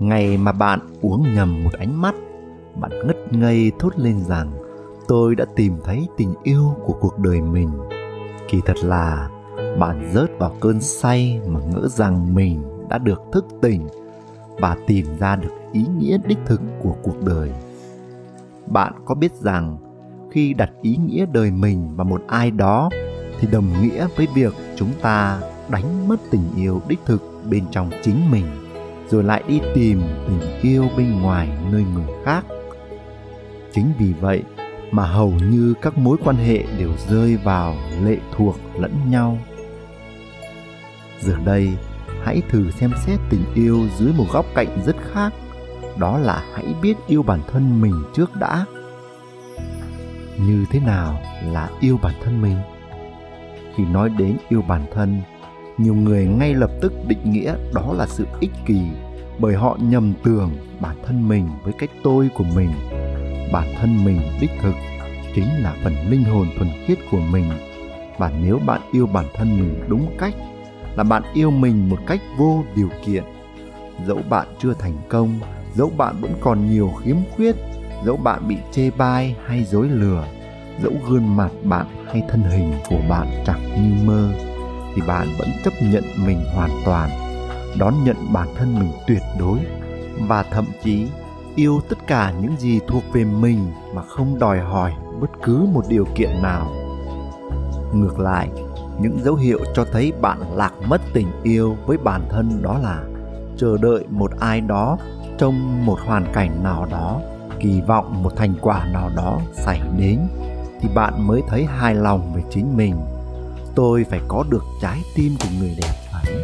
ngày mà bạn uống nhầm một ánh mắt, bạn ngất ngây thốt lên rằng, tôi đã tìm thấy tình yêu của cuộc đời mình. Kỳ thật là, bạn rớt vào cơn say mà ngỡ rằng mình đã được thức tỉnh. Và tìm ra được ý nghĩa đích thực của cuộc đời. Bạn có biết rằng, khi đặt ý nghĩa đời mình vào một ai đó, thì đồng nghĩa với việc chúng ta đánh mất tình yêu đích thực bên trong chính mình rồi lại đi tìm tình yêu bên ngoài nơi người khác. Chính vì vậy mà hầu như các mối quan hệ đều rơi vào lệ thuộc lẫn nhau. Giờ đây, hãy thử xem xét tình yêu dưới một góc cạnh rất khác, đó là hãy biết yêu bản thân mình trước đã. Như thế nào là yêu bản thân mình? Khi nói đến yêu bản thân nhiều người ngay lập tức định nghĩa đó là sự ích kỷ bởi họ nhầm tưởng bản thân mình với cái tôi của mình. Bản thân mình đích thực chính là phần linh hồn thuần khiết của mình. Và nếu bạn yêu bản thân mình đúng cách, là bạn yêu mình một cách vô điều kiện. Dẫu bạn chưa thành công, dẫu bạn vẫn còn nhiều khiếm khuyết, dẫu bạn bị chê bai hay dối lừa, dẫu gương mặt bạn hay thân hình của bạn chẳng như mơ thì bạn vẫn chấp nhận mình hoàn toàn, đón nhận bản thân mình tuyệt đối và thậm chí yêu tất cả những gì thuộc về mình mà không đòi hỏi bất cứ một điều kiện nào. Ngược lại, những dấu hiệu cho thấy bạn lạc mất tình yêu với bản thân đó là chờ đợi một ai đó trong một hoàn cảnh nào đó, kỳ vọng một thành quả nào đó xảy đến thì bạn mới thấy hài lòng về chính mình tôi phải có được trái tim của người đẹp ấy.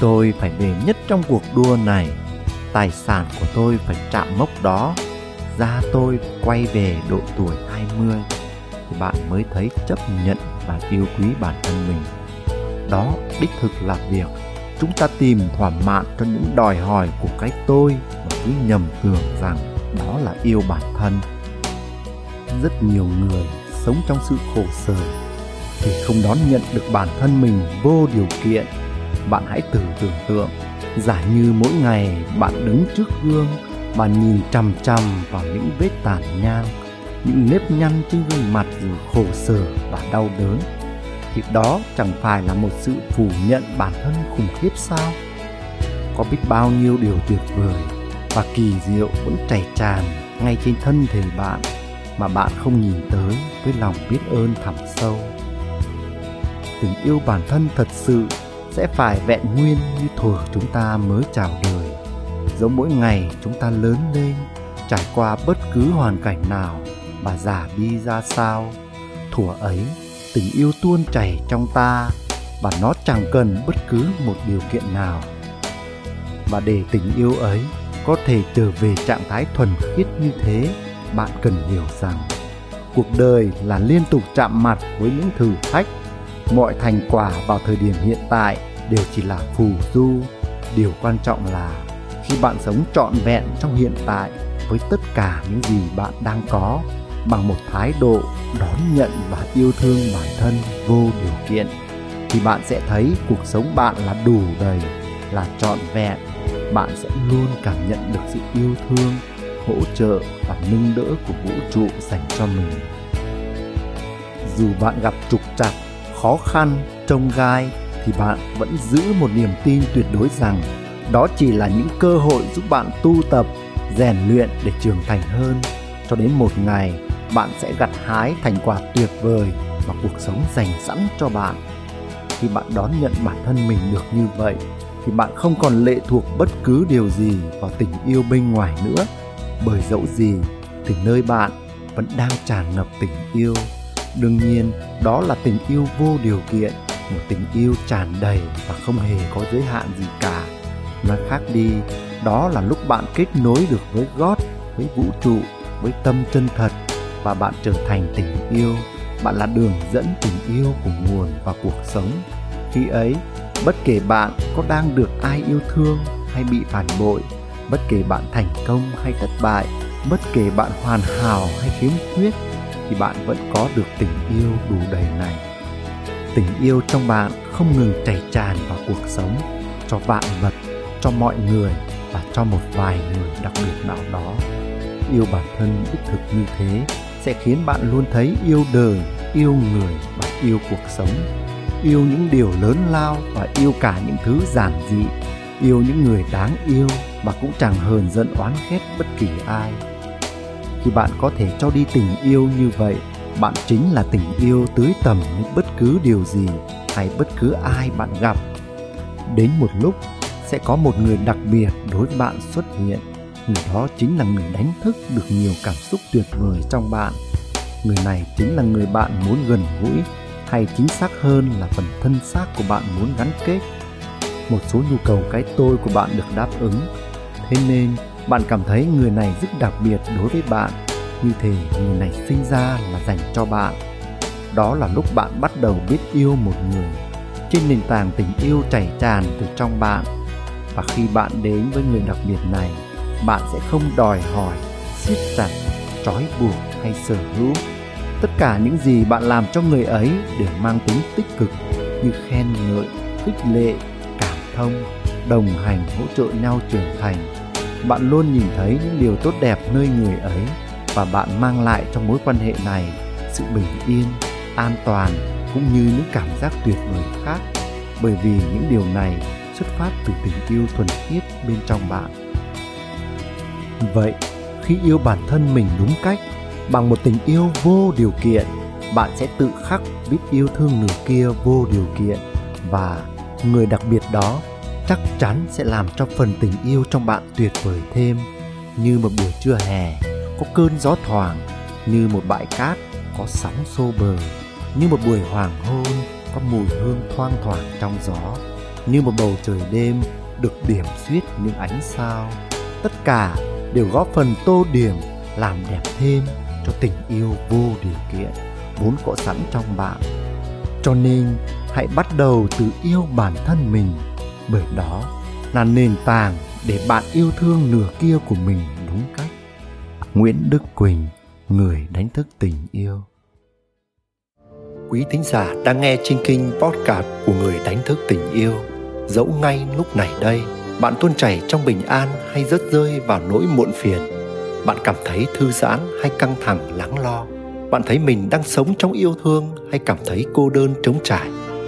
Tôi phải về nhất trong cuộc đua này. Tài sản của tôi phải chạm mốc đó. Da tôi quay về độ tuổi 20 thì bạn mới thấy chấp nhận và yêu quý bản thân mình. Đó đích thực là việc chúng ta tìm thỏa mãn cho những đòi hỏi của cái tôi và cứ nhầm tưởng rằng đó là yêu bản thân. Rất nhiều người sống trong sự khổ sở thì không đón nhận được bản thân mình vô điều kiện. Bạn hãy thử tưởng tượng, giả như mỗi ngày bạn đứng trước gương và nhìn chằm chằm vào những vết tàn nhang, những nếp nhăn trên gương mặt dù khổ sở và đau đớn, thì đó chẳng phải là một sự phủ nhận bản thân khủng khiếp sao? Có biết bao nhiêu điều tuyệt vời và kỳ diệu vẫn chảy tràn ngay trên thân thể bạn mà bạn không nhìn tới với lòng biết ơn thẳm sâu? Tình yêu bản thân thật sự sẽ phải vẹn nguyên như thuở chúng ta mới chào đời. Dẫu mỗi ngày chúng ta lớn lên, trải qua bất cứ hoàn cảnh nào và giả đi ra sao, thuở ấy tình yêu tuôn chảy trong ta và nó chẳng cần bất cứ một điều kiện nào. Và để tình yêu ấy có thể trở về trạng thái thuần khiết như thế, bạn cần hiểu rằng cuộc đời là liên tục chạm mặt với những thử thách mọi thành quả vào thời điểm hiện tại đều chỉ là phù du. Điều quan trọng là khi bạn sống trọn vẹn trong hiện tại với tất cả những gì bạn đang có, bằng một thái độ đón nhận và yêu thương bản thân vô điều kiện, thì bạn sẽ thấy cuộc sống bạn là đủ đầy, là trọn vẹn. Bạn sẽ luôn cảm nhận được sự yêu thương, hỗ trợ và nâng đỡ của vũ trụ dành cho mình. Dù bạn gặp trục trặc khó khăn trông gai thì bạn vẫn giữ một niềm tin tuyệt đối rằng đó chỉ là những cơ hội giúp bạn tu tập, rèn luyện để trưởng thành hơn. Cho đến một ngày, bạn sẽ gặt hái thành quả tuyệt vời mà cuộc sống dành sẵn cho bạn. Khi bạn đón nhận bản thân mình được như vậy, thì bạn không còn lệ thuộc bất cứ điều gì vào tình yêu bên ngoài nữa. Bởi dẫu gì, thì nơi bạn vẫn đang tràn ngập tình yêu đương nhiên đó là tình yêu vô điều kiện một tình yêu tràn đầy và không hề có giới hạn gì cả. Nói khác đi đó là lúc bạn kết nối được với gót, với vũ trụ với tâm chân thật và bạn trở thành tình yêu. Bạn là đường dẫn tình yêu của nguồn và cuộc sống. Khi ấy bất kể bạn có đang được ai yêu thương hay bị phản bội bất kể bạn thành công hay thất bại bất kể bạn hoàn hảo hay khiếm khuyết thì bạn vẫn có được tình yêu đủ đầy này. Tình yêu trong bạn không ngừng chảy tràn vào cuộc sống, cho vạn vật, cho mọi người và cho một vài người đặc biệt nào đó. Yêu bản thân đích thực như thế sẽ khiến bạn luôn thấy yêu đời, yêu người và yêu cuộc sống. Yêu những điều lớn lao và yêu cả những thứ giản dị. Yêu những người đáng yêu mà cũng chẳng hờn giận oán ghét bất kỳ ai khi bạn có thể cho đi tình yêu như vậy. Bạn chính là tình yêu tưới tầm những bất cứ điều gì hay bất cứ ai bạn gặp. Đến một lúc, sẽ có một người đặc biệt đối với bạn xuất hiện. Người đó chính là người đánh thức được nhiều cảm xúc tuyệt vời trong bạn. Người này chính là người bạn muốn gần gũi hay chính xác hơn là phần thân xác của bạn muốn gắn kết. Một số nhu cầu cái tôi của bạn được đáp ứng. Thế nên bạn cảm thấy người này rất đặc biệt đối với bạn. Như thể người này sinh ra là dành cho bạn. Đó là lúc bạn bắt đầu biết yêu một người. Trên nền tảng tình yêu chảy tràn từ trong bạn. Và khi bạn đến với người đặc biệt này, bạn sẽ không đòi hỏi, siết chặt, trói buộc hay sở hữu. Tất cả những gì bạn làm cho người ấy đều mang tính tích cực như khen ngợi, khích lệ, cảm thông, đồng hành, hỗ trợ nhau trưởng thành bạn luôn nhìn thấy những điều tốt đẹp nơi người ấy và bạn mang lại trong mối quan hệ này sự bình yên, an toàn cũng như những cảm giác tuyệt vời khác. Bởi vì những điều này xuất phát từ tình yêu thuần khiết bên trong bạn. Vậy, khi yêu bản thân mình đúng cách, bằng một tình yêu vô điều kiện, bạn sẽ tự khắc biết yêu thương người kia vô điều kiện. Và người đặc biệt đó chắc chắn sẽ làm cho phần tình yêu trong bạn tuyệt vời thêm. Như một buổi trưa hè, có cơn gió thoảng, như một bãi cát có sóng xô bờ, như một buổi hoàng hôn có mùi hương thoang thoảng trong gió, như một bầu trời đêm được điểm xuyết những ánh sao. Tất cả đều góp phần tô điểm, làm đẹp thêm cho tình yêu vô điều kiện vốn có sẵn trong bạn. Cho nên, hãy bắt đầu từ yêu bản thân mình bởi đó là nền tảng để bạn yêu thương nửa kia của mình, đúng cách. Nguyễn đức quỳnh, người đánh thức tình yêu. Quý thính giả đang nghe trên kinh podcast của người đánh thức tình yêu, dẫu ngay lúc này đây, bạn tuôn chảy trong bình an hay rớt rơi vào nỗi muộn phiền. Bạn cảm thấy thư giãn hay căng thẳng, lắng lo? Bạn thấy mình đang sống trong yêu thương hay cảm thấy cô đơn trống trải?